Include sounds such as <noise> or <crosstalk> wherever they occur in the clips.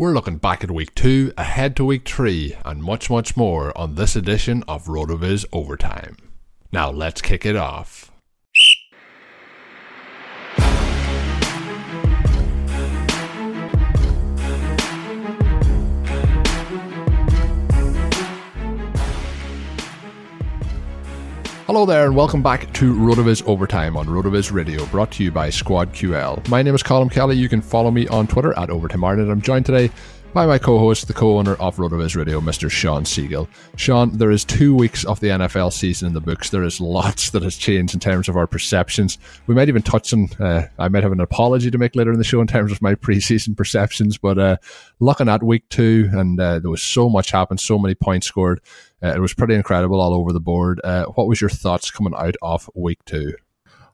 We're looking back at week two, ahead to week three, and much, much more on this edition of RotoViz Overtime. Now let's kick it off. Hello there, and welcome back to RotoViz Overtime on RotoViz Radio, brought to you by Squad QL. My name is Colm Kelly. You can follow me on Twitter at Overtime Ireland. I'm joined today by my co-host, the co-owner of Road RotoViz Radio, Mr. Shawn Siegele. Shawn, there is two weeks of the NFL season in the books. There is lots that has changed in terms of our perceptions. We might even touch on. Uh, I might have an apology to make later in the show in terms of my <laughs> preseason perceptions. But uh, looking at week two, and uh, there was so much happened, so many points scored. Uh, it was pretty incredible all over the board. Uh, what was your thoughts coming out of week two?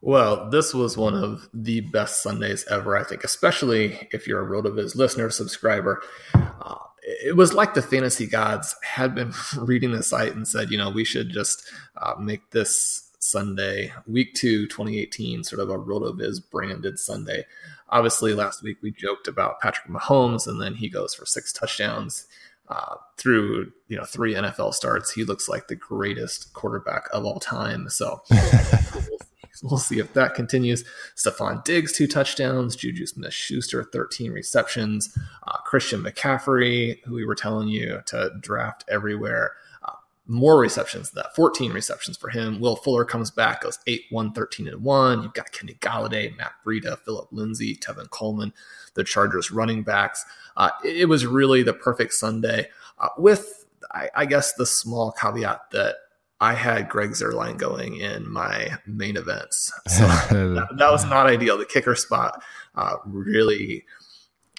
Well, this was one of the best Sundays ever, I think, especially if you're a RotoViz listener, subscriber. Uh, it was like the fantasy gods had been <laughs> reading the site and said, you know, we should just uh, make this Sunday, week two, 2018, sort of a RotoViz branded Sunday. Obviously, last week we joked about Patrick Mahomes, and then he goes for six touchdowns. Uh, through you know three NFL starts, he looks like the greatest quarterback of all time. So <laughs> We'll see if that continues. Stefon Diggs, two touchdowns. Juju Smith Schuster, 13 receptions. Uh, Christian McCaffrey, who we were telling you to draft everywhere, uh, more receptions than that 14 receptions for him. Will Fuller comes back, goes 8 1 13 and 1. You've got Kenny Golladay, Matt Breida, Phillip Lindsay, Tevin Coleman, the Chargers running backs. Uh, it, it, was really the perfect Sunday uh, with, I, I guess, the small caveat that I had Greg Zuerlein going in my main events. So <laughs> that, that, was not ideal. The kicker spot uh, really,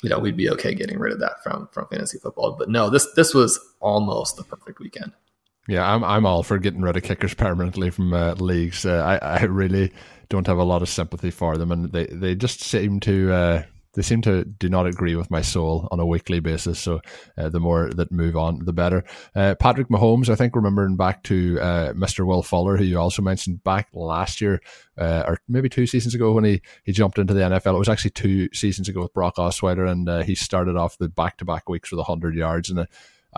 you know, we'd be okay getting rid of that from from fantasy football. But no, this this was almost the perfect weekend. Yeah, I'm I'm all for getting rid of kickers permanently from uh, leagues. Uh, I I really don't have a lot of sympathy for them, and they they just seem to uh, they seem to do not agree with my soul on a weekly basis. So uh, the more that move on, the better. Uh, Patrick Mahomes, I think, remembering back to uh, Mr. Will Fuller, who you also mentioned back last year, uh, or maybe two seasons ago when he, he jumped into the NFL. It was actually two seasons ago with Brock Osweiler, and uh, he started off the back to back weeks with 100 yards. And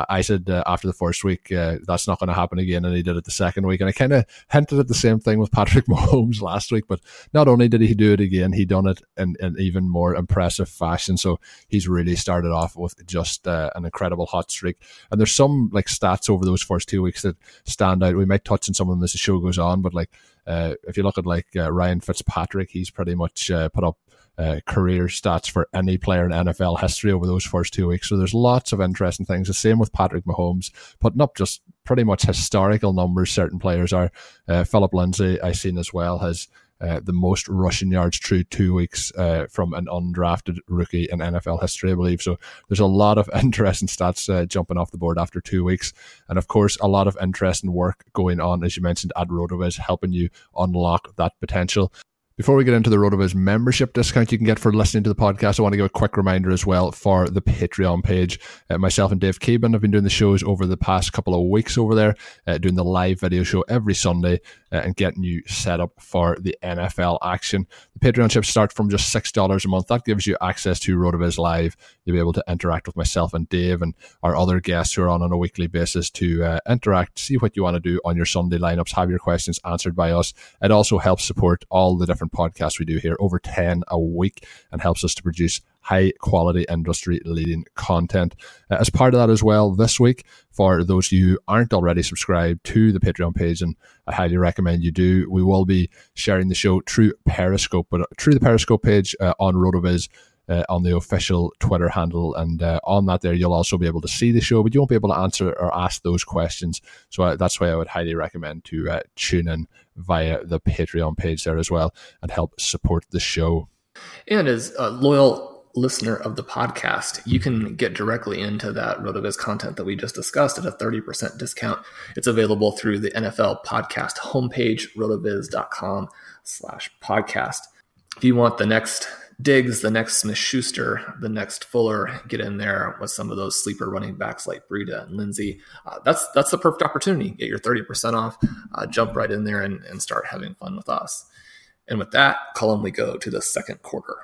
I said uh, after the first week, uh, that's not going to happen again. And he did it the second week. And I kind of hinted at the same thing with <laughs> Patrick Mahomes last week. But not only did he do it again, he done it in an even more impressive fashion. So he's really started off with just uh, an incredible hot streak. And there's some like stats over those first two weeks that stand out. We might touch on some of them as the show goes on. But like uh, if you look at like uh, Ryan Fitzpatrick, he's pretty much uh, put up uh, career stats for any player in NFL history over those first two weeks. So there's lots of interesting things. The same with Patrick Mahomes, putting up just pretty much historical numbers. Certain players are. Uh, Phillip Lindsay, I've seen as well, has uh, the most rushing yards through two weeks uh, from an undrafted rookie in NFL history, I believe. So there's a lot of <laughs> interesting stats uh, jumping off the board after two weeks. And of course, a lot of interesting work going on, as you mentioned, at RotoViz, helping you unlock that potential. Before we get into the RotoViz membership discount you can get for listening to the podcast, I want to give a quick reminder as well for the Patreon page. Uh, myself and Dave Caban have been doing the shows over the past couple of weeks over there, uh, doing the live video show every Sunday uh, and getting you set up for the NFL action. Patreon ship starts from just $6 a month. That gives you access to RotoViz Live. You'll be able to interact with myself and Dave and our other guests who are on on a weekly basis to uh, interact, see what you want to do on your Sunday lineups, have your questions answered by us. It also helps support all the different podcasts we do here, over 10 a week, and helps us to produce high quality industry leading content. Uh, as part of that as well, this week, for those of you who aren't already subscribed to the Patreon page, and I highly recommend you do, we will be sharing the show through Periscope, but through the Periscope page uh, on RotoViz. Uh, on the official Twitter handle, and uh, on that there you'll also be able to see the show, but you won't be able to answer or ask those questions. So uh, that's why I would highly recommend to uh, tune in via the Patreon page there as well and help support the show. And as loyal listener of the podcast, you can get directly into that RotoViz content that we just discussed at a 30% discount. It's available through the NFL podcast homepage, rotoviz.com slash podcast. If you want the next Diggs, the next Smith Schuster, the next Fuller, get in there with some of those sleeper running backs like Breida and Lindsay. Uh, that's that's the perfect opportunity. Get your 30% off, uh, jump right in there and, and start having fun with us. And with that, Colm, we go to the second quarter.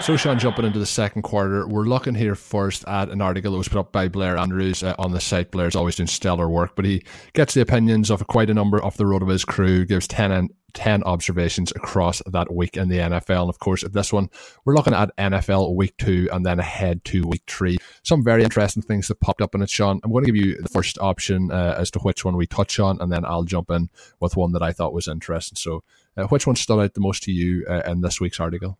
So, Shawn, jumping into the second quarter, we're looking here first at an article that was put up by Blair Andrews uh, on the site. Blair's always doing stellar work, but he gets the opinions of quite a number of the RotoViz crew, gives 10, and 10 observations across that week in the NFL. And of course, at this one, we're looking at NFL week two and then ahead to week three. Some very interesting things that popped up in it, Shawn. I'm going to give you the first option uh, as to which one we touch on, and then I'll jump in with one that I thought was interesting. So, uh, which one stood out the most to you uh, in this week's article?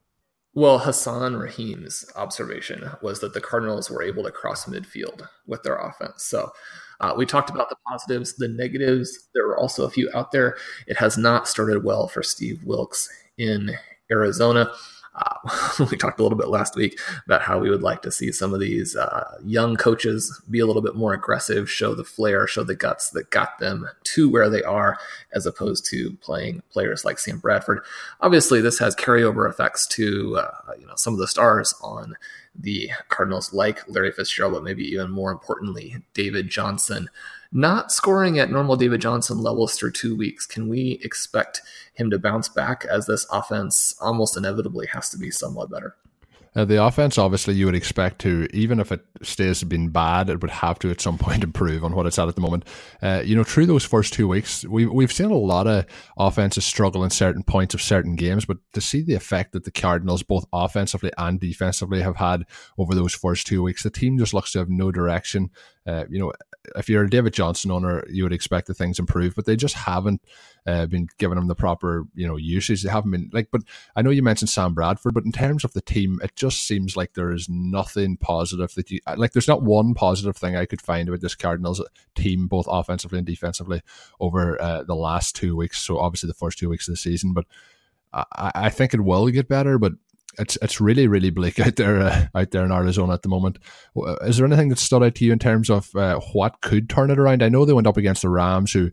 Well, Hassan Rahim's observation was that the Cardinals were able to cross midfield with their offense. So uh, we talked about the positives, the negatives. There were also a few out there. It has not started well for Steve Wilks in Arizona. Uh, <laughs> we talked a little bit last week about how we would like to see some of these uh, young coaches be a little bit more aggressive, show the flair, show the guts that got them to where they are, as opposed to playing players like Sam Bradford. Obviously, this has carryover effects to uh, you know some of the stars on the Cardinals, like Larry Fitzgerald, but maybe even more importantly, David Johnson not scoring at normal David Johnson levels through two weeks, can we expect him to bounce back as this offense almost inevitably has to be somewhat better? Uh, the offense, obviously, you would expect to, even if it stays being bad, it would have to at some <laughs> point improve on what it's at at the moment. Uh, you know, through those first two weeks, we, we've seen a lot of offenses struggle in certain points of certain games, but to see the effect that the Cardinals, both offensively and defensively, have had over those first two weeks, the team just looks to have no direction. Uh, you know, if you're a David Johnson owner, you would expect that things improve, but they just haven't uh, been giving them the proper you know usage. They haven't been like. But I know you mentioned Sam Bradford, but in terms of the team, it just seems like there is nothing positive that you like. There's not one positive thing I could find about this Cardinals team, both offensively and defensively, over uh, the last two weeks. So obviously the first two weeks of the season, but. I, I think it will get better, but it's it's really really bleak <laughs> out there uh, out there in Arizona at the moment. Is there anything that stood out to you in terms of uh, what could turn it around? I know they went up against the Rams, who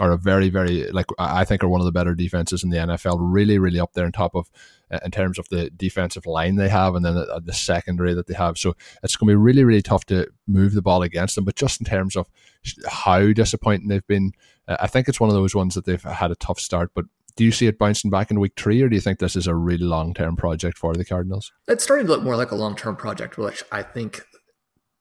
are a very very like I think are one of the better defenses in the NFL. Really really up there on top of uh, in terms of the defensive line they have, and then the, the secondary that they have. So it's going to be really really tough to move the ball against them. But just in terms of how disappointing they've been, uh, I think it's one of those ones that they've had a tough start, but do you see it bouncing back in week three, or do you think this is a really long term project for the Cardinals? It's starting to look more like a long term project, which I think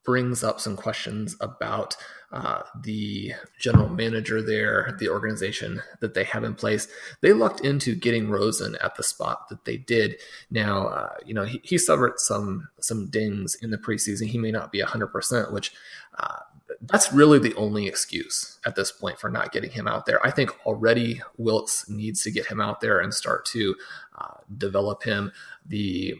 brings up some questions about uh, the general manager there, the organization that they have in place. They looked into getting Rosen at the spot that they did. Now, uh, you know, he, he, suffered some some dings in the preseason. He may not be 100%, which uh, that's really the only excuse at this point for not getting him out there. I think already Wilks needs to get him out there and start to uh, develop him. The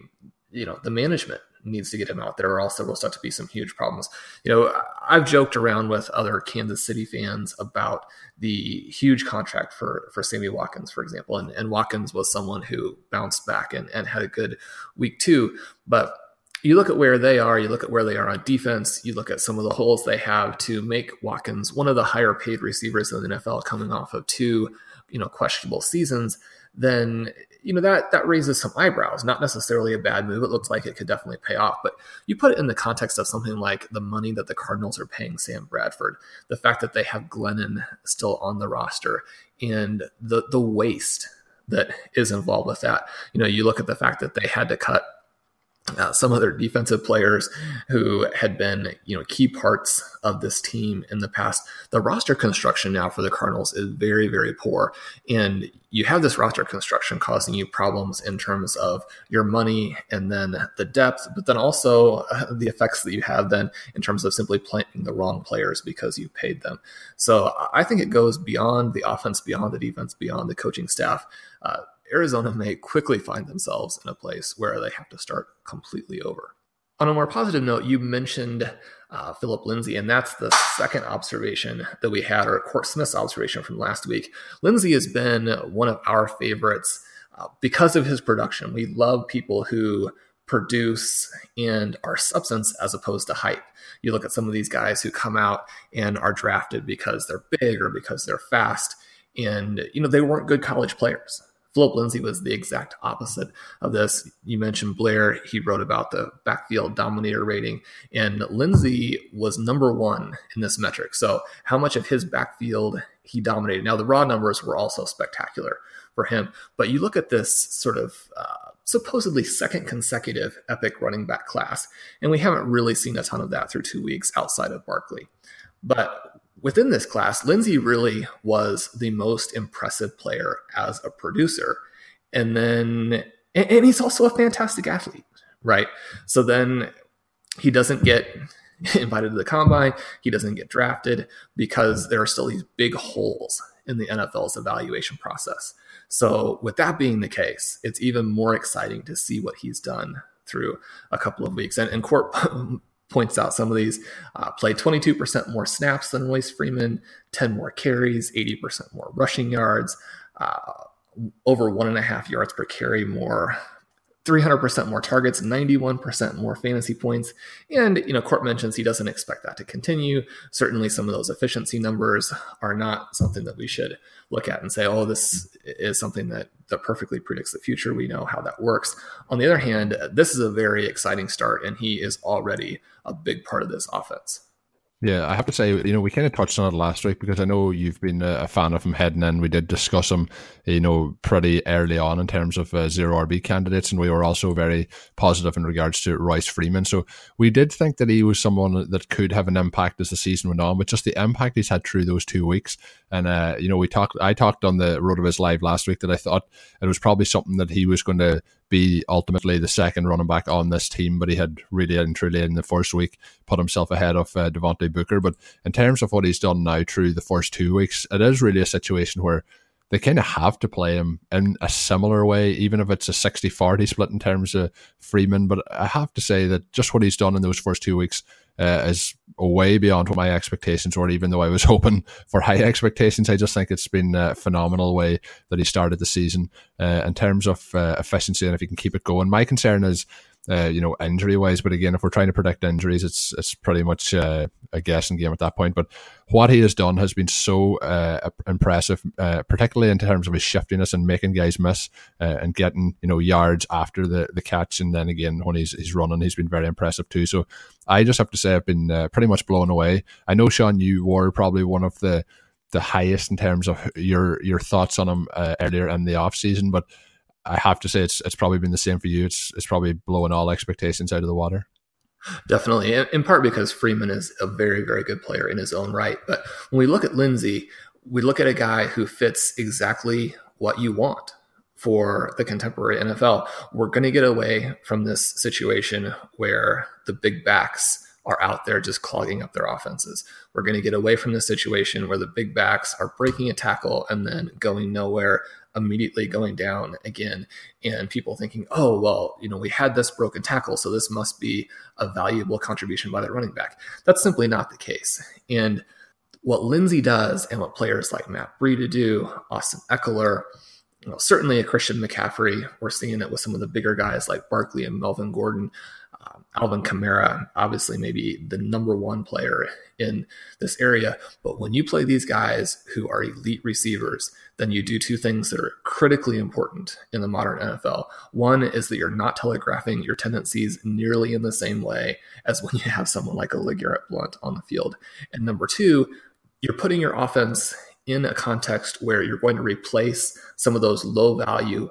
you know the management needs to get him out there, or else there will start to be some huge problems. You know, I've joked around with other Kansas City fans about the huge contract for for Sammy Watkins, for example, and, and Watkins was someone who bounced back and, and had a good week too, but you look at where they are, you look at where they are on defense, you look at some of the holes they have to make Watkins one of the higher paid receivers in the NFL coming off of two, you know, questionable seasons, then you know that that raises some eyebrows. Not necessarily a bad move. It looks like it could definitely pay off, but you put it in the context of something like the money that the Cardinals are paying Sam Bradford, the fact that they have Glennon still on the roster, and the the waste that is involved with that. You know, you look at the fact that they had to cut uh, some other defensive players who had been, you know, key parts of this team in the past. The roster construction now for the Cardinals is very, very poor, and you have this roster construction causing you problems in terms of your money and then the depth, but then also uh, the effects that you have then in terms of simply playing the wrong players because you paid them. So I think it goes beyond the offense, beyond the defense, beyond the coaching staff. Uh, Arizona may quickly find themselves in a place where they have to start completely over. On a more positive note, you mentioned uh, Phillip Lindsay, and that's the second observation that we had, or Court Smith's observation from last week. Lindsay has been one of our favorites uh, because of his production. We love people who produce and are substance as opposed to hype. You look at some of these guys who come out and are drafted because they're big or because they're fast, and you know they weren't good college players. Phillip Lindsay was the exact opposite of this. You mentioned Blair. He wrote about the backfield dominator rating, and Lindsay was number one in this metric. So, how much of his backfield he dominated? Now, the raw numbers were also spectacular for him. But you look at this sort of uh, supposedly second consecutive epic running back class, and we haven't really seen a ton of that through two weeks outside of Barkley. But within this class, Lindsay really was the most impressive player as a producer. And then, and he's also a fantastic athlete, right? So then he doesn't get <laughs> invited to the combine. He doesn't get drafted because there are still these big holes in the NFL's evaluation process. So, with that being the case, it's even more exciting to see what he's done through a couple of weeks. And, and Court <laughs> points out some of these. Uh, played 22% more snaps than Royce Freeman, 10 more carries, 80% more rushing yards, uh, over one and a half yards per carry more 300% more targets, 91% more fantasy points. And, you know, Court mentions he doesn't expect that to continue. Certainly, some of those efficiency numbers are not something that we should look at and say, oh, this is something that, that perfectly predicts the future. We know how that works. On the other hand, this is a very exciting start, and he is already a big part of this offense. Yeah, I have to say, you know, we kind of touched on it last week because I know you've been a fan of him heading in. We did discuss him, you know, pretty early on in terms of uh, zero RB candidates, and we were also very positive in regards to Royce Freeman. So we did think that he was someone that could have an impact as the season went on, but just the impact he's had through those two weeks. And uh, you know, we talked. I talked on the RotoViz live last week that I thought it was probably something that he was going to be ultimately the second running back on this team, but he had really and truly in the first week put himself ahead of uh, Devontae Booker. But in terms of what he's done now through the first two weeks, it is really a situation where they kind of have to play him in a similar way, even if it's a 60 40 split in terms of Freeman. But I have to say that just what he's done in those first two weeks uh, is way beyond what my expectations were, even though I was <laughs> hoping for high expectations. I just think it's been a phenomenal way that he started the season uh, in terms of uh, efficiency and if he can keep it going. My concern is uh, you know, injury wise. But again, if we're trying to predict injuries, it's it's pretty much uh, a guessing game at that point. But what he has done has been so uh, impressive, uh, particularly in terms of his shiftiness and making guys miss uh, and getting you know yards after the, the catch, and then again when he's he's running, he's been very impressive too. So I just have to say I've been pretty much blown away. I know Shawn, you were probably one of the the highest in terms of your your thoughts on him earlier in the off season, but I have to say it's it's probably been the same for you. It's it's probably blowing all expectations out of the water. Definitely, in part because Freeman is a very very good player in his own right. But when we look at Lindsay, we look at a guy who fits exactly what you want for the contemporary NFL. We're going to get away from this situation where the big backs are out there just clogging up their offenses. We're going to get away from the situation where the big backs are breaking a tackle and then going nowhere immediately going down again and people thinking, oh, well, you know, we had this broken tackle, so this must be a valuable contribution by the running back. That's simply not the case. And what Lindsay does and what players like Matt Breida do, Austin Ekeler, you know, certainly a Christian McCaffrey, we're seeing it with some of the bigger guys like Barkley and Melvin Gordon. Um, Alvin Kamara, obviously, maybe the number one player in this area. But when you play these guys who are elite receivers, then you do two things that are critically important in the modern NFL. One is that you're not telegraphing your tendencies nearly in the same way as when you have someone like a LeGarrette Blunt on the field. And number two, you're putting your offense in a context where you're going to replace some of those low value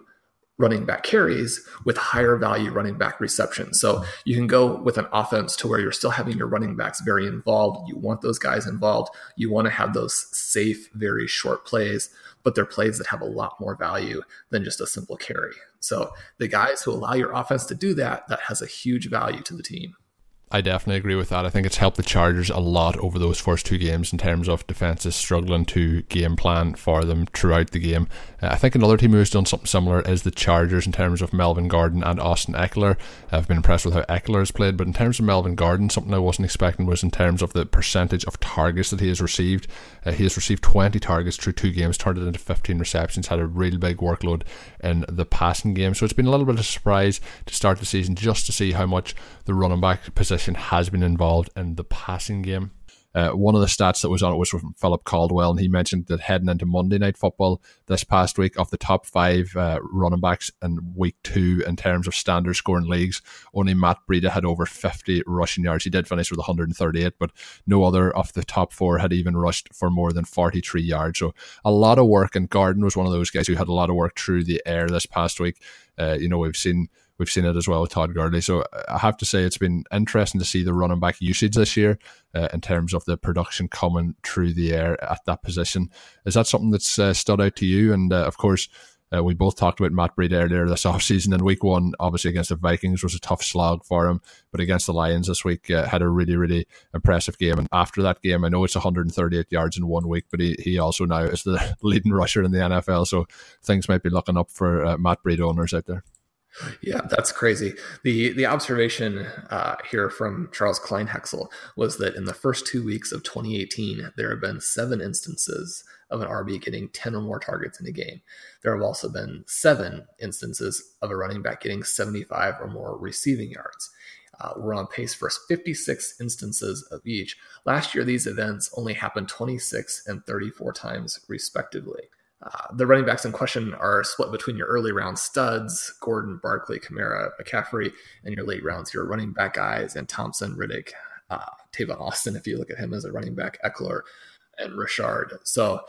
running back carries with higher value running back reception. So you can go with an offense to where you're still having your running backs very involved. You want those guys involved. You want to have those safe, very short plays, but they're plays that have a lot more value than just a simple carry. So the guys who allow your offense to do that, that has a huge value to the team. I definitely agree with that. I think it's helped the Chargers a lot over those first two games in terms of defenses struggling to game plan for them throughout the game. Uh, I think another team who's done something similar is the Chargers in terms of Melvin Gordon and Austin Ekeler. I've been impressed with how Ekeler has played, but in terms of Melvin Gordon, something I wasn't expecting was in terms of the percentage of targets that he has received. Uh, he has received 20 targets through two games, turned it into 15 receptions, had a real big workload in the passing game. So it's been a little bit of a surprise to start the season just to see how much the running back position has been involved in the passing game. Uh, one of the stats that was on it was from Philip Caldwell, and he mentioned that heading into Monday Night Football this past week, of the top five uh, running backs in week two in terms of standard scoring leagues, only Matt Breida had over 50 rushing yards. He did finish with 138, but no other of the top four had even rushed for more than 43 yards. So a lot of work, and Gordon was one of those guys who had a lot of work through the air this past week. Uh, you know, we've seen we've seen it as well with Todd Gurley. So I have to say it's been interesting to see the running back usage this year uh, in terms of the production coming through the air at that position. Is that something that's uh, stood out to you? And uh, of course, uh, we both talked about Matt Breida earlier this <laughs> offseason. In week one, obviously against the Vikings was a tough slog for him, but against the Lions this week, uh, had a really, really impressive game. And after that game, I know it's 138 yards in one week, but he, he also now is the <laughs> leading rusher in the NFL. So things might be looking up for uh, Matt Breida owners out there. Yeah, that's crazy. the The observation uh, here from Charles Kleinheksel was that in the first two weeks of 2018, there have been seven instances of an RB getting 10 or more targets in a game. There have also been seven instances of a running back getting 75 or more receiving yards. Uh, we're on pace for 56 instances of each. Last year, these events only happened 26 and 34 times, respectively. Uh, the running backs in question are split between your early round studs, Gordon, Barkley, Kamara, McCaffrey, and your late rounds, your running back guys, and Thompson, Riddick, uh, Tavon Austin, if you look at him as a running back, Ekeler, and Richard. So,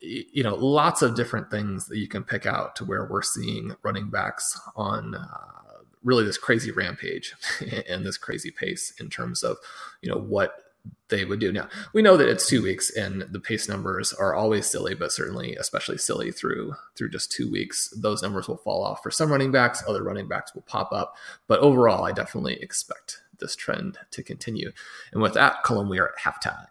you know, lots of different things that you can pick out to where we're seeing running backs on uh, really this crazy rampage <laughs> and this crazy pace in terms of, you know, what they would do. Now we know that it's two weeks, and the pace numbers are always silly, but certainly especially silly through through just two weeks. Those numbers will fall off for some running backs. Other running backs will pop up, but overall, I definitely expect this trend to continue. And with that, Colm, we are at halftime.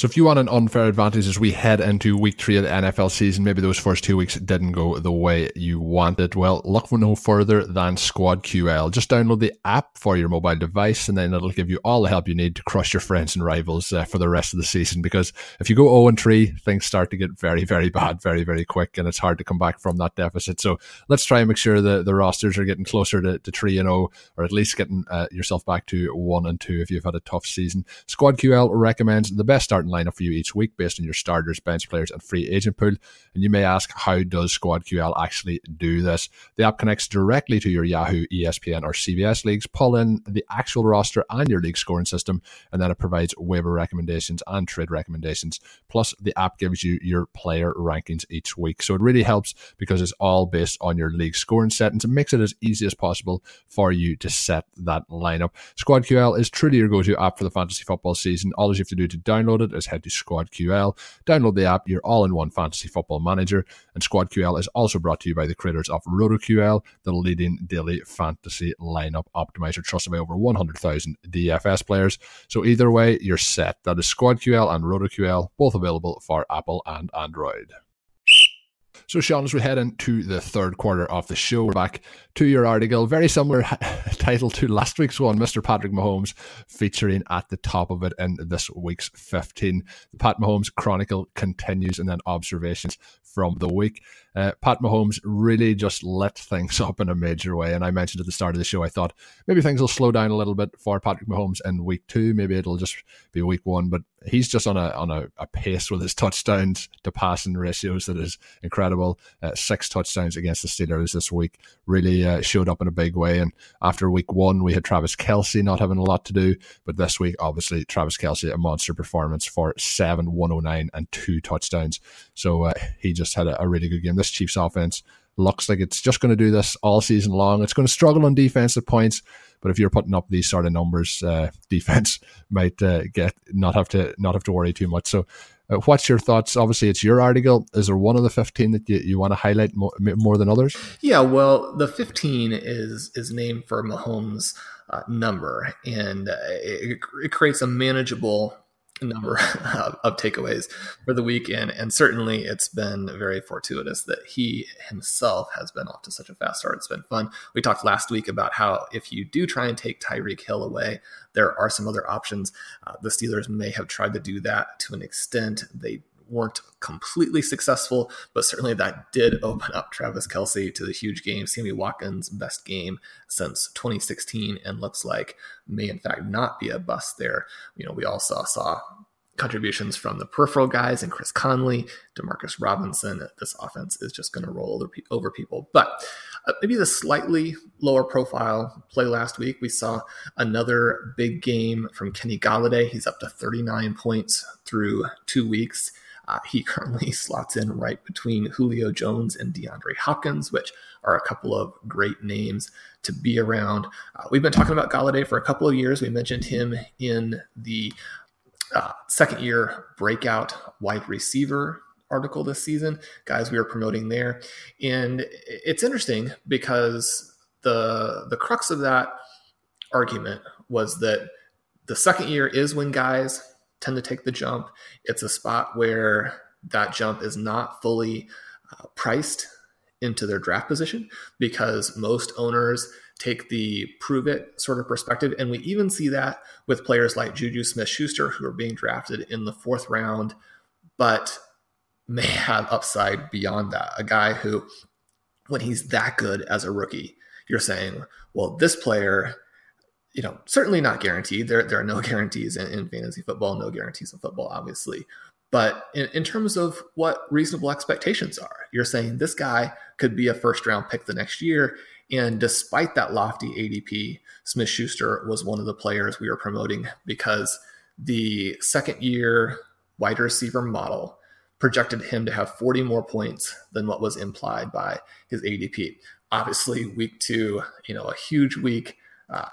So if you want an unfair advantage as we head into week three of the NFL season, maybe those first two weeks didn't go the way you wanted. Well, look for no further than Squad QL. Just download the app for your mobile device and then it'll give you all the help you need to crush your friends and rivals uh, for the rest of the season. Because if you go 0 and 3, things start to get very, very bad very, very quick and it's hard to come back from that deficit. So let's try and make sure that the rosters are getting closer to, to 3 and 0 or at least getting uh, yourself back to 1 and 2 if you've had a tough season. Squad QL recommends the best starting lineup for you each week based on your starters, bench players, and free agent pool. And you may ask, how does Squad QL actually do this? The app connects directly to your Yahoo, ESPN, or CBS leagues, pull in the actual roster and your league scoring system, and then it provides waiver recommendations and trade recommendations. Plus, the app gives you your player rankings each week. So it really helps because it's all based on your league scoring settings. It makes it as easy as possible for you to set that lineup. Squad QL is truly your go to app for the fantasy football season. All you have to do to download it is head to Squad QL. Download the app, your all in one fantasy football manager. And Squad QL is also brought to you by the creators of RotoQL, the leading daily fantasy lineup optimizer, trusted by over 100,000 DFS players. So either way, you're set. That is Squad QL and RotoQL, both available for Apple and Android. So, Shawn, as we head into the third quarter of the show, we're back to your article. Very similar <laughs> title to last week's one, Mr. Patrick Mahomes, featuring at the top of it in this week's 15. The Pat Mahomes Chronicle continues and then observations from the week. Uh, Pat Mahomes really just lit things <laughs> up in a major way. And I mentioned at the start of the show, I thought maybe things will slow down a little bit for Patrick Mahomes in week two. Maybe it'll just be week one. But he's just on a on a, a pace with his <laughs> touchdowns to passing ratios that is incredible. Uh, six touchdowns against the Steelers this week really uh, showed up in a big way. And after week one, we had Travis Kelce not having a lot to do. But this week, obviously, Travis Kelce a monster performance for seven, 109, and two touchdowns. So uh, he just had a, a really good game this Chiefs offense looks like it's just going to do this all season long. It's going to struggle on defensive points, but if you're putting up these sort of numbers, uh, <laughs> defense might uh, get not have to not have to worry too much. So, uh, what's your thoughts? Obviously, it's your article. Is there one of the fifteen that you, you want to highlight more, more than others? Yeah, well, the fifteen is is named for Mahomes' uh, number, and uh, it, it creates a manageable number <laughs> of, takeaways for the weekend. And certainly it's been very fortuitous that he himself has been off to such a fast start. It's been fun. We talked last week about how if you do try and take Tyreek Hill away, there are some other options. Uh, the Steelers may have tried to do that to an extent. They weren't completely successful, but certainly that did open up Travis Kelce to the huge game. Sammy Watkins' best game since 2016, and looks like may in fact not be a bust there. You know, we also saw contributions from the peripheral guys and Chris Conley, Demarcus Robinson. This offense is just going to roll over, people. But uh, maybe the slightly lower profile play last week, we saw another big game from Kenny Golladay. He's up to 39 points through two weeks. Uh, he <laughs> currently slots in right between Julio Jones and DeAndre Hopkins, which are a couple of great names to be around. Uh, we've been talking about Golladay for a couple of years. We mentioned him in the uh, second year breakout wide receiver article this season, guys we are promoting there. And it's interesting because the the crux of that argument was that the second year is when guys tend to take the jump. It's a spot where that jump is not fully uh, priced into their draft position because most owners take the prove it sort of perspective. And we even see that with players like Juju Smith Schuster, who are being drafted in the fourth round, but may have upside beyond that. A guy who, when he's that good as a rookie, you're saying, well, this player, you know, certainly not guaranteed. There, there are no <laughs> guarantees in, in fantasy football, no guarantees in football, obviously. But in, in terms of what reasonable expectations are, you're saying this guy could be a first round pick the next year. And despite that lofty ADP, Smith Schuster was one of the players we were promoting because the second year wide receiver model projected him to have 40 more points than what was implied by his ADP. Obviously, week two, you know, a huge week. Uh,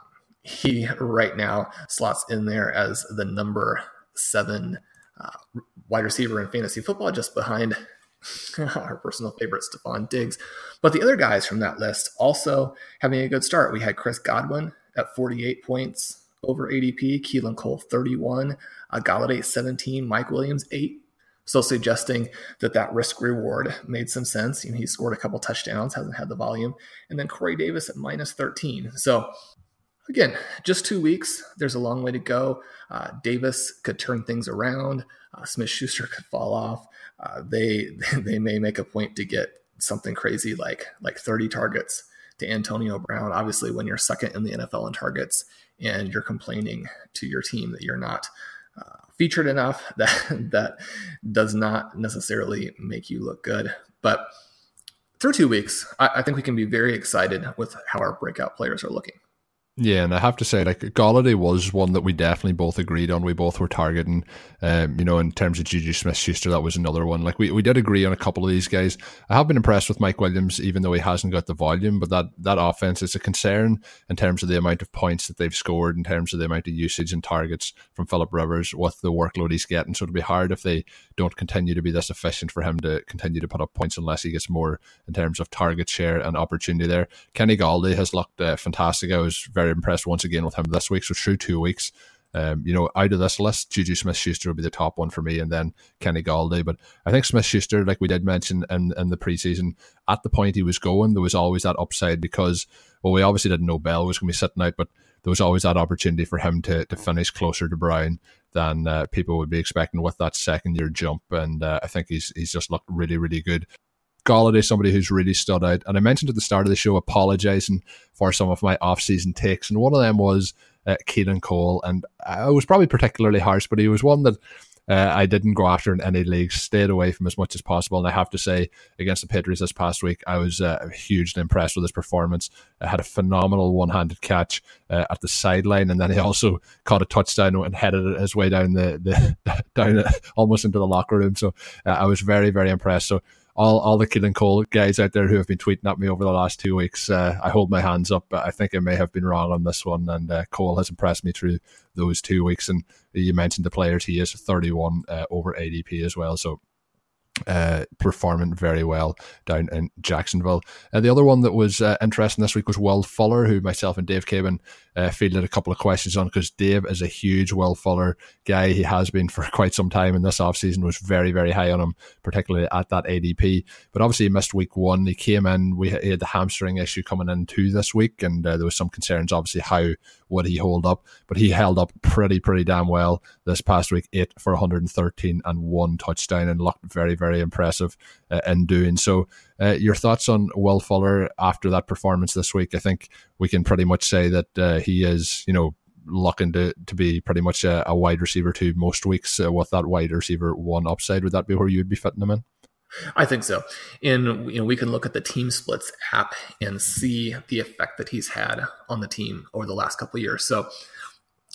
he right now slots in there as the number seven uh, wide receiver in fantasy football, just behind <laughs> our personal favorite, Stefon Diggs. But the other guys from that list also having a good start. We had Chris Godwin at 48 points over ADP, Keelan Cole 31, uh, Golladay 17, Mike Williams 8, so suggesting that that risk reward made some sense. You know, he scored a couple touchdowns, hasn't had the volume, and then Corey Davis at minus 13. So again, just two weeks. There's a long way to go. Uh, Davis could turn things around. Uh, Smith Schuster could fall off. Uh, they <laughs> they may make a point to get something crazy like like 30 targets to Antonio Brown. Obviously, when you're second in the NFL in targets and you're complaining to your team that you're not uh, featured enough <laughs> that that does not necessarily make you look good. But through two weeks, I, I think we can be very excited with how our breakout players are looking. Yeah, and I have to say, like Golladay was one that we definitely both agreed on. We both were targeting, um, you know, in terms of Juju Smith Schuster, that was another one. Like we, we did agree on a couple of these guys. I have been impressed with Mike Williams, even though he hasn't got the volume. But that that offense is a concern in terms of the amount of points that they've scored, in terms of the amount of usage and targets from Philip Rivers with the workload he's getting. So it'll be hard if they don't continue to be this efficient for him to continue to put up points unless he gets more in terms of target share and opportunity there. Kenny Golladay has looked uh, fantastic. I was very very impressed once again with him this week. So through two weeks, um, you know, out of this list, Juju Smith Schuster will be the top one for me, and then Kenny Golladay. But I think Smith Schuster, like we did mention in, in the preseason, at the point he was going, there was always that upside because, well, we obviously didn't know Bell was going to be sitting out, but there was always that opportunity for him to, to finish closer to Brown than uh, people would be expecting with that second year jump. And uh, I think he's he's just looked really, really good. Golladay, somebody who's really stood out. And I mentioned at the start of the show apologizing for some of my off-season takes, and one of them was uh, Keelan Cole, and I was probably particularly harsh, but he was one that uh, I didn't go after in any leagues, stayed away from as much as possible. And I have to say, against the Patriots this past week, I was uh, hugely impressed with his performance. I had a phenomenal one handed catch uh, at the sideline, and then he also caught a touchdown and headed his way down the, the <laughs> down almost into the locker room. So uh, I was very, very impressed. So all all the Keelan Cole guys out there who have been tweeting at me over the last two weeks, uh, I hold my hands up. But I think I may have been wrong on this one, and uh, Cole has impressed me through those two weeks. And you mentioned the players; he is 31 uh, over ADP as well. So uh, performing very well down in Jacksonville. And the other one that was uh, interesting this week was Will Fuller, who myself and Dave Caban uh, fielded a couple of questions on because Dave is a huge Will Fuller guy. He has been for <laughs> quite some time, and this offseason was very, very high on him, particularly at that ADP. But obviously, he missed week one. He came in, we had the hamstring issue coming into this week, and uh, there was some concerns, obviously, how would he hold up. But he held up pretty, pretty damn well this past week, eight for 113 and one touchdown, and looked very, very impressive uh, in doing so. Uh, your thoughts on Will Fuller after that performance this week? I think we can pretty much say that uh, he is, you know, looking to, to be pretty much a, a wide receiver two most weeks uh, with that wide receiver one upside. Would that be where you'd be fitting him in? I think so. And you know, we can look at the team splits app and see the effect that he's had on the team over the last couple of years. So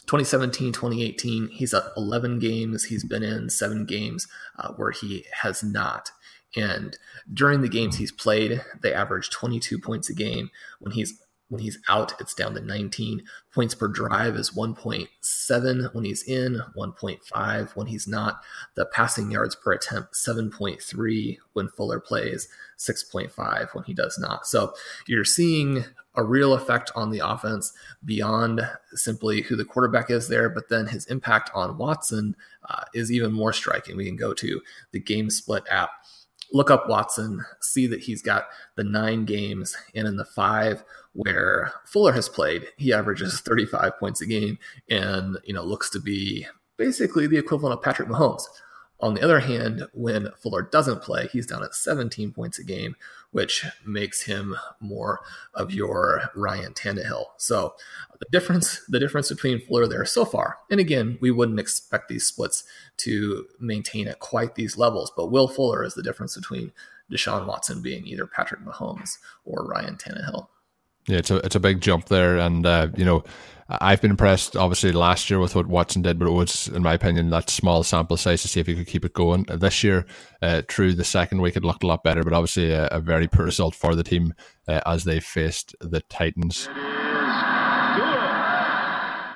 2017, 2018, he's at 11 games. He's been in seven games uh, where he has not. And during the games he's played, they average 22 points a game. When he's when he's out, it's down to 19 points per drive is 1.7 when he's in, 1.5 when he's not. The passing yards per attempt 7.3 when Fuller plays, 6.5 when he does not. So you're seeing a real effect on the offense beyond simply who the quarterback is there, but then his impact on Watson uh, is even more striking. We can go to the game split app look up Watson, see that he's got the nine games, and in the five where Fuller has played, he averages 35 points a game and you know looks to be basically the equivalent of Patrick Mahomes. On the other hand, when Fuller doesn't play, he's down at 17 points a game, which makes him more of your Ryan Tannehill. So the difference, the difference between Fuller there so far, and again, we wouldn't expect these splits to maintain at quite these levels, but Will Fuller is the difference between Deshaun Watson being either Patrick Mahomes or Ryan Tannehill. Yeah, it's a it's a big jump there, and uh, you know, I've been impressed obviously last year with what Watson did, but it was, in my opinion, that small sample size to see if he could keep it going. This year, uh, through the second week, it looked a lot better, but obviously a, a very poor result for the team uh, as they faced the Titans.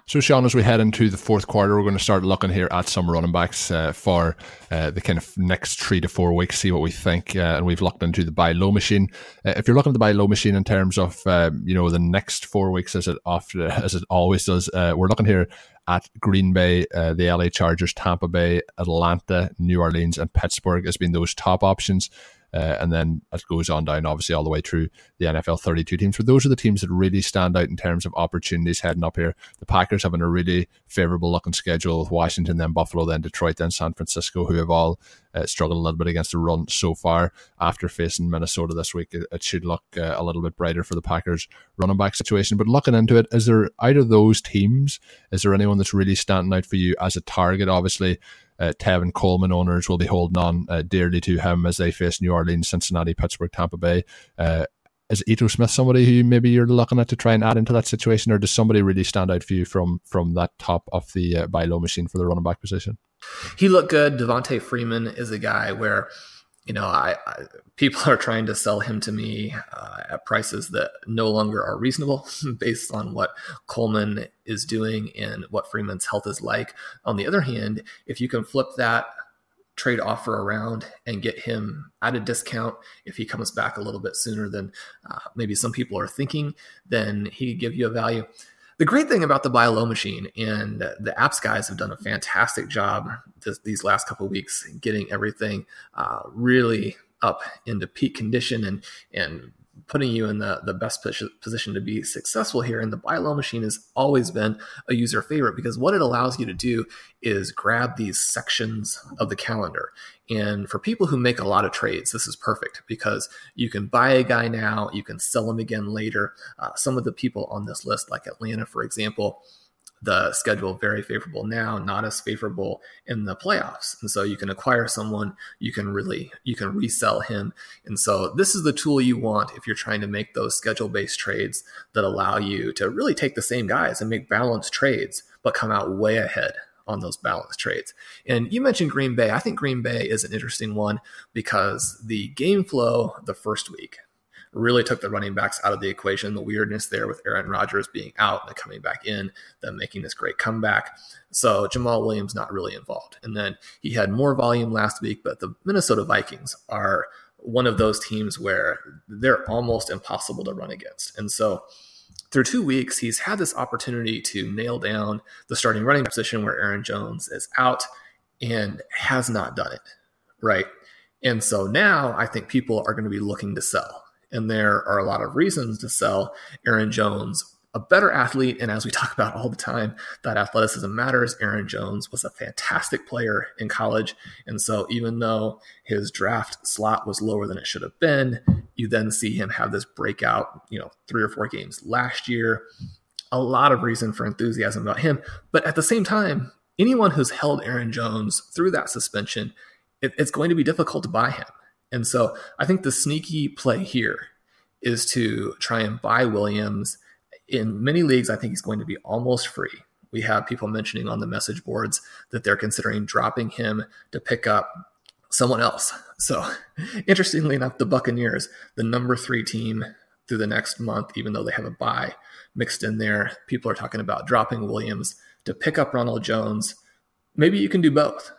So, Shawn, as we head into the fourth quarter, we're going to start looking here at some running backs uh, for uh, the kind of next three to four weeks, see what we think. Uh, and we've looked into the buy low machine. Uh, if you're looking at the buy low machine in terms of um, you know the next four weeks, as it often <laughs> as it always does, uh, we're looking here at Green Bay, uh, the LA Chargers, Tampa Bay, Atlanta, New Orleans, and Pittsburgh as being those top options. Uh, and then it goes on down, obviously, all the way through the NFL 32 teams. But those are the teams that really stand out in terms of opportunities heading up here. The Packers having a really favorable looking schedule with Washington, then Buffalo, then Detroit, then San Francisco, who have all uh, struggled a little bit against the run so far. After facing Minnesota this week, it, it should look uh, a little bit brighter for the Packers running back situation. But looking into it, is there out of those teams, is there anyone that's really standing out for you as a target? Obviously, uh, Tevin Coleman owners will be holding on uh, dearly to him as they face New Orleans, Cincinnati, Pittsburgh, Tampa Bay. Uh, is Ito Smith somebody who maybe you're looking at to try and add into that situation, or does somebody really stand out for you from from that top of the uh, low machine for the running back position? He looked good. Devonta Freeman is a guy where you know, I, I, people are trying to sell him to me uh, at prices that no longer are reasonable <laughs> based on what Coleman is doing and what Freeman's health is like. On the other hand, if you can flip that trade offer around and get him at a discount if he comes back a little bit sooner than uh, maybe some people are thinking, then he could give you a value. The great thing about the buy low machine and the apps guys have done a fantastic job this, these last couple weeks getting everything uh, really up into peak condition and and putting you in the, the best position to be successful here. And the buy low machine has always been a user favorite because what it allows you to do is grab these sections of the calendar. And for people who make a lot of trades, this is perfect because you can buy a guy now, you can sell him again later. Uh, some of the people on this list, like Atlanta, for example, the schedule very favorable now, not as favorable in the playoffs. And so you can acquire someone, you can really you can resell him. And so this is the tool you want if you're trying to make those schedule-based trades that allow you to really take the same guys and make balanced trades, but come out way ahead on those balanced trades. And you mentioned Green Bay. I think Green Bay is an interesting one because the game flow the first week really took the running backs out of the equation. The weirdness there with Aaron Rodgers being out and coming back in, them making this great comeback. So Jamaal Williams not really involved. And then he had more volume last week, but the Minnesota Vikings are one of those teams where they're almost impossible to run against. And so through two weeks, he's had this opportunity to nail down the starting running position where Aaron Jones is out and has not done it. Right. And so now I think people are going to be looking to sell. And there are a lot of reasons to sell Aaron Jones a better athlete. And as we talk about all the time, that athleticism matters. Aaron Jones was a fantastic player in college. And so even though his draft slot was lower than it should have been, you then see him have this breakout, you know, three or four games last year. A lot of reason for enthusiasm about him. But at the same time, anyone who's held Aaron Jones through that suspension, it, it's going to be difficult to buy him. And so I think the sneaky play here is to try and bye Williams in many leagues, I think he's going to be almost free. We have people mentioning on the message boards that they're considering dropping him to pick up someone else. So, <laughs> interestingly enough, the Buccaneers, the number three team through the next month, even though they have a buy mixed in there, people are talking about dropping Williams to pick up Ronald Jones. Maybe you can do both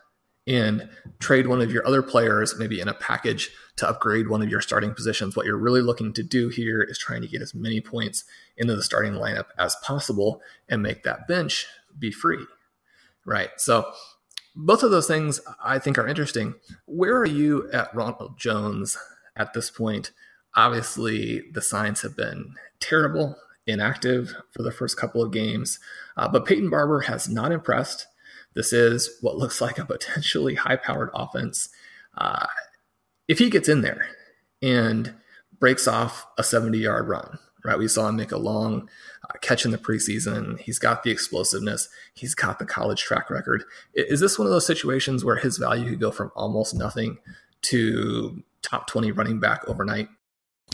and trade one of your other players, maybe in a package to upgrade one of your starting positions. What you're really looking to do here is trying to get as many points into the starting lineup as possible and make that bench be free. Right. So, both of those things I think are interesting. Where are you at Ronald Jones at this point? Obviously, the signs have been terrible, inactive for the first couple of games, uh, but Peyton Barber has not impressed. This is what looks like a potentially high powered offense. Uh, if he gets in there and breaks off a 70 yard run, right? We saw him make a long uh, catch in the preseason. He's got the explosiveness. He's got the college track record. Is this one of those situations where his value could go from almost nothing to top 20 running back overnight?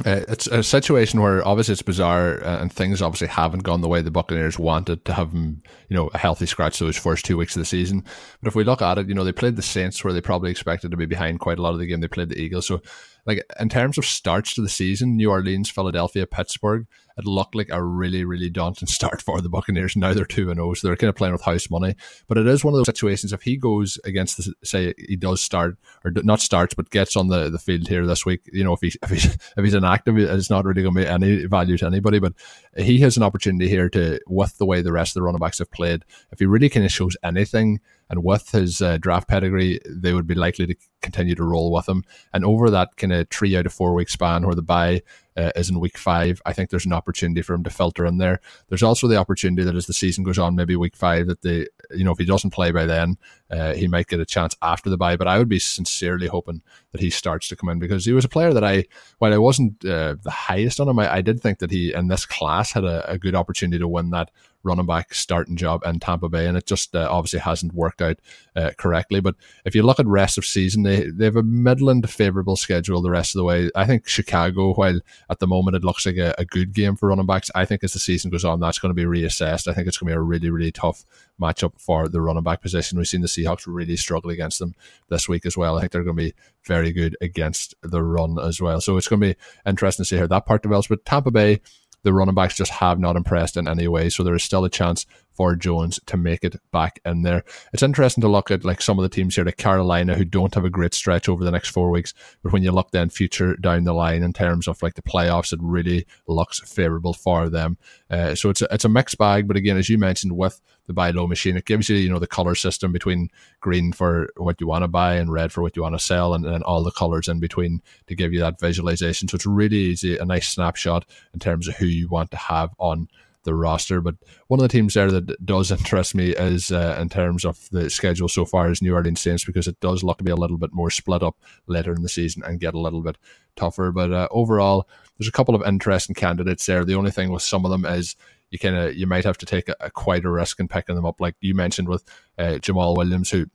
Uh, it's a situation where obviously it's bizarre uh, and things obviously haven't gone the way the Buccaneers wanted to have him, you know, a healthy scratch those first two weeks of the season. But if we look at it, you know, they played the Saints where they probably expected to be behind quite a lot of the game. They played the Eagles. So like in terms of starts to the season, New Orleans, Philadelphia, Pittsburgh, it looked like a really, really daunting <laughs> start for the Buccaneers. Now they're 2 and 0, so they're kind of playing with house money. But it is one of those situations if he goes against, the, say, he does start, or not starts, but gets on the, the field here this week, you know, if, he, <laughs> if, he's, if he's inactive, it's not really going to be any value to anybody. But he has an opportunity here to, with the way the rest of the running backs have played, if he really kind of shows anything, and with his uh, draft pedigree, they would be likely to continue to roll with him. And over that kind of three out of four week span where the bye uh, is in week five, I think there's an opportunity for him to filter in there. There's also the opportunity that as the season goes on, maybe week five, that the you know if he doesn't play by then, uh, he might get a chance after the bye. But I would be sincerely hoping that he starts to come in because he was a player that I, while I wasn't uh, the highest on him, I, I, did think that he in this class had a, a good opportunity to win that running back starting job in Tampa Bay, and it just uh, obviously hasn't worked out uh, correctly. But if you look at rest of season, they they have a Midland favourable schedule the rest of the way. I think Chicago, while at the moment it looks like a, a good game for running backs, I think as the season goes on, that's going to be reassessed. I think it's going to be a really really tough matchup for the running back position. We've seen the Seahawks really struggle against them this week as well. I think they're going to be very good against the run as well. So it's going to be interesting to see how that part develops. But Tampa Bay the running backs just have not impressed in any way. So there is still a chance for Jones to make it back in there. It's interesting to look at like some of the teams here, like Carolina, who don't have a great stretch over the next four weeks. But when you look then future down the line in terms of like the playoffs, it really looks favourable for them. Uh, so it's a, it's a mixed bag. But again, as you mentioned, with the buy low machine, it gives you you know the color system between green for what you want to buy and red for what you want to sell, and then all the colors in between to give you that visualization. So it's really easy, a nice snapshot in terms of who you want to have on the roster. But one of the teams there that does interest me is uh, in terms of the schedule so far is New Orleans Saints because it does look to be a little bit more split up later in the season and get a little bit tougher. But uh, overall, there's a couple of interesting candidates there. The only thing with some of them is you kind of you might have to take a, a, quite a risk in picking them up, like you mentioned with uh, Jamaal Williams, who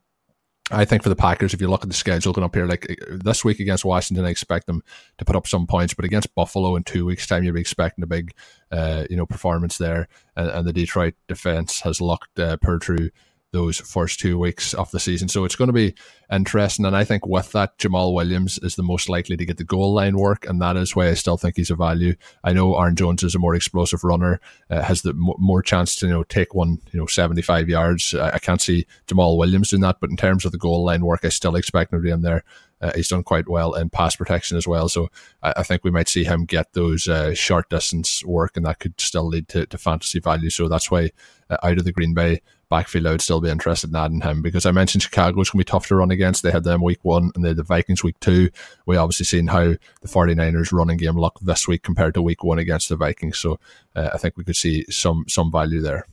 I think for the Packers, if you look at the schedule going up here, like this week against Washington, I expect them to put up some points, but against Buffalo in two weeks' time, you'll be expecting a big, uh, you know, performance there. And, and the Detroit defense has looked uh, per true those first two weeks of the season. So it's going to be interesting. And I think with that, Jamaal Williams is the most likely to get the goal line work. And that is why I still think he's a value. I know Aaron Jones is a more explosive runner, uh, has the m- more chance to, you know, take one, you know, 75 yards. I, I, can't see Jamaal Williams doing that. But in terms of the goal line work, I still expect him to be in there. Uh, he's done quite well in pass protection as well. So I, I think we might see him get those uh, short distance work, and that could still lead to, to fantasy value. So that's why uh, out of the Green Bay backfield, I would still be interested in adding him because I mentioned Chicago is going to be tough to run against. They had them week one and they had the Vikings week two. We obviously seen how the 49ers running game looked this week compared to week one against the Vikings. So uh, I think we could see some some value there.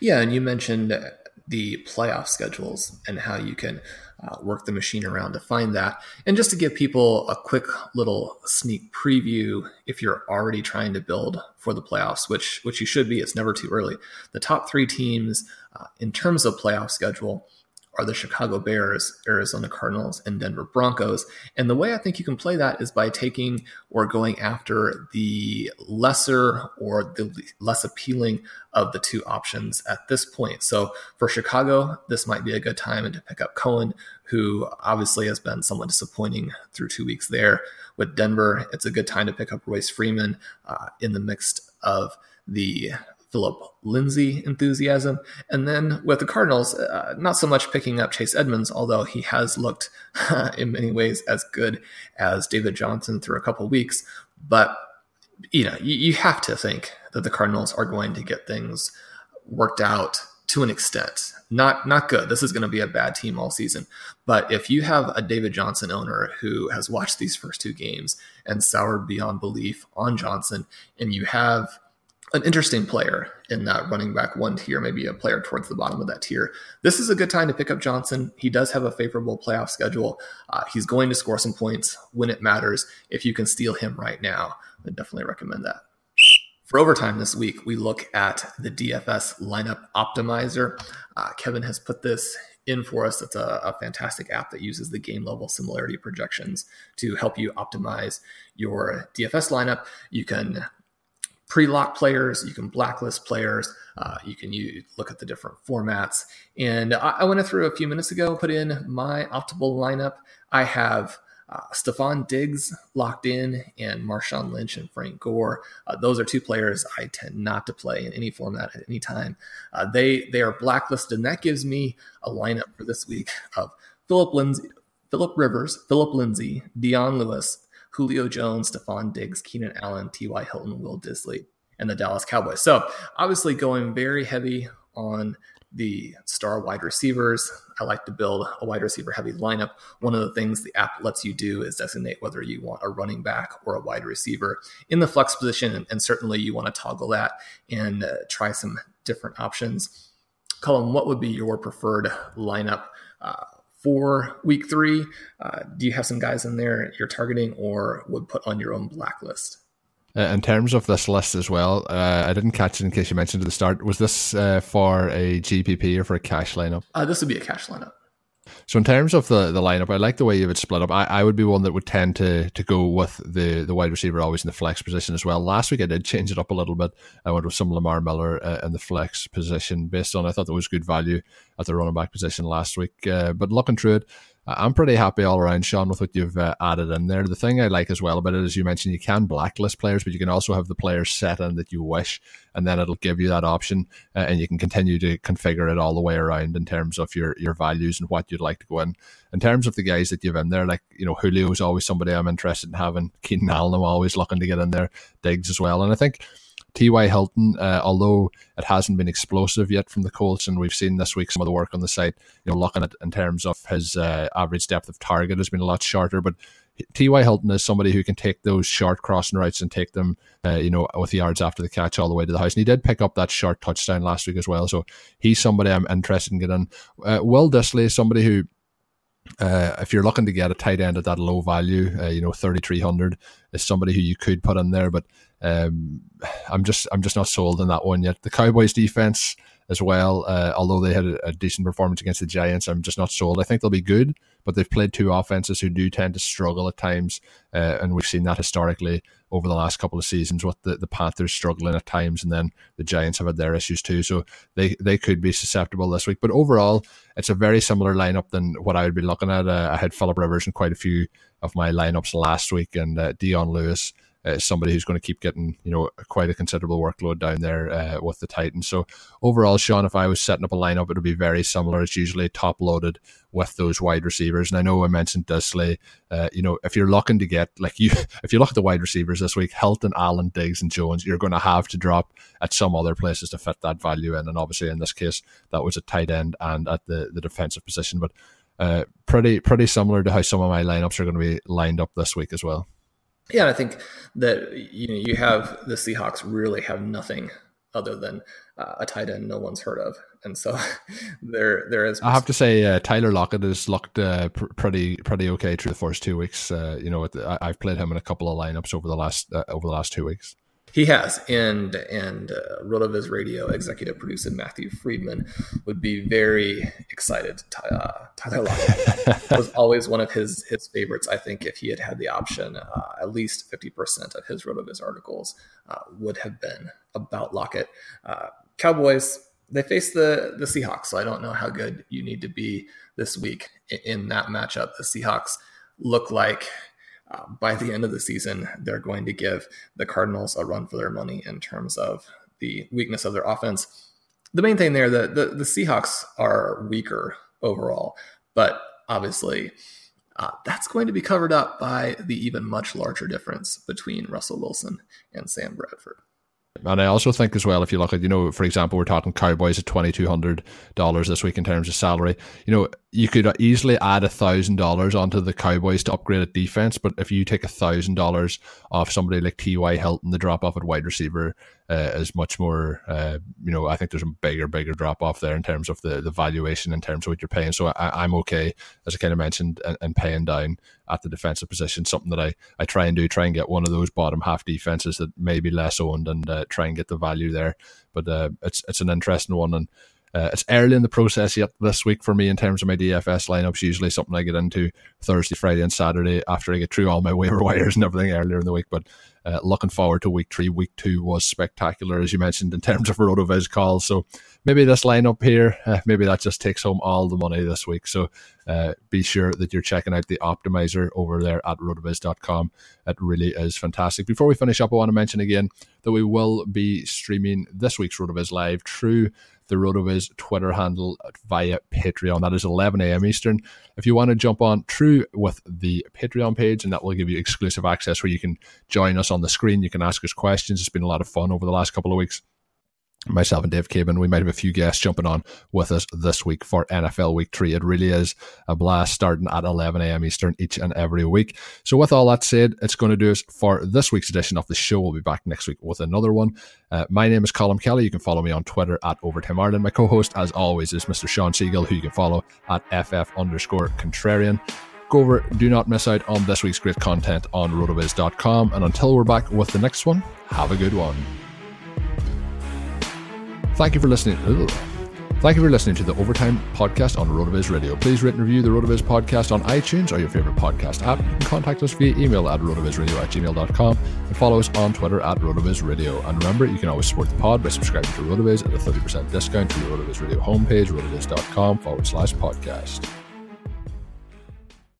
Yeah, and you mentioned the playoff schedules and how you can uh, work the machine around to find that. And just to give people a quick little sneak preview, if you're already trying to build for the playoffs, which which you should be, it's never too early. The top three teams uh, in terms of playoff schedule are the Chicago Bears, Arizona Cardinals, and Denver Broncos. And the way I think you can play that is by taking or going after the lesser or the less appealing of the two options at this point. So for Chicago, this might be a good time to pick up Cohen, who obviously has been somewhat disappointing through two weeks there. With Denver, it's a good time to pick up Royce Freeman uh, in the mix of the Phillip Lindsay enthusiasm. And then with the Cardinals, uh, not so much picking up Chase Edmonds, although he has looked <laughs> in many ways as good as David Johnson through a couple weeks. But you know, you, you have to think that the Cardinals are going to get things worked out to an extent. Not not good. This is going to be a bad team all season. But if you have a David Johnson owner who has watched these first two games and soured beyond belief on Johnson, and you have an interesting player in that running back one tier, maybe a player towards the bottom of that tier. This is a good time to pick up Johnson. He does have a favorable playoff schedule. Uh, he's going to score some points when it matters. If you can steal him right now, I definitely recommend that. For overtime this week, we look at the DFS lineup optimizer. Uh, Kevin has put this in for us. It's a, a, fantastic app that uses the game level similarity projections to help you optimize your DFS lineup. You can pre-lock players, you can blacklist players, uh, you can use, look at the different formats. And I, I went through a few minutes ago, put in my optimal lineup. I have uh, Stefon Diggs locked in and Marshawn Lynch and Frank Gore. Uh, those are two players I tend not to play in any format at any time. Uh, they they are blacklisted, and that gives me a lineup for this week of Phillip Lindsay, Philip Rivers, Phillip Lindsay, Dion Lewis, Julio Jones, Stefon Diggs, Keenan Allen, T.Y. Hilton, Will Dissly, and the Dallas Cowboys. So obviously going very heavy on the star wide receivers. I like to build a wide receiver heavy lineup. One of the things the app lets you do is designate whether you want a running back or a wide receiver in the flex position. And, certainly you want to toggle that and uh, try some different options. Colm, what would be your preferred lineup uh, for week three? Uh, do you have some guys in there you're targeting or would put on your own blacklist? Uh, in terms of this list as well, uh, I didn't catch it in case you mentioned at the start. Was this uh, for a GPP or for a cash lineup? Uh, this would be a cash lineup. So in terms of the, the lineup, I like the way you would split up. I, I would be one that would tend to to go with the, the wide receiver always in the flex position as well. Last week I did change it up a little bit. I went with some Lamar Miller uh, in the flex position based on I thought there was good value at the running back position last week. Uh, but looking through it, I'm pretty happy all around, Shawn, with what you've uh, added in there. The thing I like as well about it is you mentioned you can blacklist players, but you can also have the players set in that you wish, and then it'll give you that option, uh, and you can continue to configure it all the way around in terms of your your values and what you'd like to go in. In terms of the guys that you've in there, like you know, Julio is always somebody I'm interested in having. Keenan Allen, I'm always looking to get in there. Diggs as well, and I think T.Y. Hilton, uh, although it hasn't been explosive yet from the Colts, and we've seen this week some of the work on the site, you know, looking at in terms of his uh, average depth of target has been a lot shorter, but T.Y. Hilton is somebody who can take those short crossing routes and take them, uh, you know, with the yards after the catch all the way to the house. And he did pick up that short touchdown last week as well. So he's somebody I'm interested in getting. Uh, Will Dissly is somebody who uh, if you're looking to get a tight end at that low value, uh, you know, 3,300 is somebody who you could put in there, but um, I'm just I'm just not sold on that one yet. The Cowboys defense as well. Uh, although they had a, a, decent performance against the Giants, I'm just not sold. I think they'll be good, but they've played two offenses who do tend to struggle at times, uh, and we've seen that historically over the last couple of seasons with the, the Panthers struggling at times, and then the Giants have had their issues too. So they they could be susceptible this week. But overall, it's a very similar lineup than what I would be looking at. Uh, I had Philip Rivers in quite a few of my lineups last week, and uh, Dion Lewis uh, somebody who's going to keep getting you know quite a considerable workload down there uh, with the Titans. So overall, Shawn, if I was setting up a lineup, it would be very similar. It's usually top loaded with those wide receivers. And I know I mentioned Dissly. Uh, you know, if you're looking to get like you, <laughs> if you look at the wide receivers this week, Hilton, Allen, Diggs, and Jones, you're going to have to drop at some other places to fit that value in. And obviously, in this case, that was a tight end and at the the defensive position, but. Uh, pretty pretty similar to how some of my lineups are going to be lined up this week as well. Yeah, I think that you know you have the Seahawks really have nothing other than uh, a tight end no one's heard of, and so <laughs> there there is. I have to say, uh, Tyler Lockett has looked uh, pr- pretty pretty okay through the first two weeks. Uh, you know, I've played him in a couple of lineups over the last uh, over the last two weeks. He has, and and uh, RotoViz Radio executive producer Matthew Freedman would be very excited. Uh, Tyler Lockett was always one of his his favorites. I think if he had had the option, uh, at least fifty percent of his RotoViz articles uh, would have been about Lockett. Uh, Cowboys they face the the Seahawks, so I don't know how good you need to be this week in, in that matchup. The Seahawks look like uh, by the end of the season, they're going to give the Cardinals a run for their money in terms of the weakness of their offense. The main thing there, the, the, the Seahawks are weaker overall, but obviously uh, that's going to be covered up by the even much larger difference between Russell Wilson and Sam Bradford. And I also think as well, if you look at, you know, for example, we're talking Cowboys at twenty two hundred dollars this week in terms of salary. You know, you could easily add a thousand dollars onto the Cowboys to upgrade at defense, but if you take a thousand dollars off somebody like T. Y. Hilton, the drop off at wide receiver uh, is much more. Uh, you know, I think there's a bigger, bigger drop off there in terms of the the valuation in terms of what you're paying. So I, am okay, as I kind of mentioned, and, and, paying down at the defensive position. Something that I I try and do, try and get one of those bottom half defenses that may be less owned, and uh, try and get the value there. But uh, it's it's an interesting one and. Uh, it's early in the process yet this week for me in terms of my DFS lineups. Usually something I get into Thursday, Friday, and Saturday after I get through all my <laughs> waiver wires and everything earlier in the week. But uh, looking forward to week three. Week two was spectacular, as you mentioned, in <laughs> terms of RotoViz calls. So maybe this lineup here, uh, maybe that just takes home all the money this week. So uh, be sure that you're checking out the optimizer over there at rotoviz.com. It really is fantastic. Before we finish up, I want to mention again that we will be streaming this week's RotoViz live through the RotoViz Twitter handle via Patreon. That is 11 a.m. Eastern. If you want to jump on through with the Patreon page, and that will give you exclusive access where you can join us on the screen, you can ask us questions. It's been a lot of fun over the last couple of weeks myself and Dave Cabin, we might have a few guests jumping on with us this week for NFL Week 3. It really is a blast starting at 11 a.m. Eastern each and every week. So, with all that said, it's going to do us for this week's edition of the show. We'll be back next week with another one. Uh, my name is Colm Kelly. You can follow me on Twitter at Overtime Ireland. My co host, as always, is Mr. Shawn Siegele, who you can follow at FF underscore contrarian. Go over, do not miss out on this week's great content on rotoviz.com. And until we're back with the next one, have a good one. Thank you for listening. Ugh. Thank you for listening to the Overtime podcast on RotoViz Radio. Please rate and review the RotoViz podcast on iTunes or your favorite podcast app. You can contact us via email at rotovizradio at gmail.com and follow us on Twitter at RotoViz Radio. And remember, you can always support the pod by subscribing to RotoViz at a 30% discount to the RotoViz Radio homepage, rotoviz.com forward slash podcast.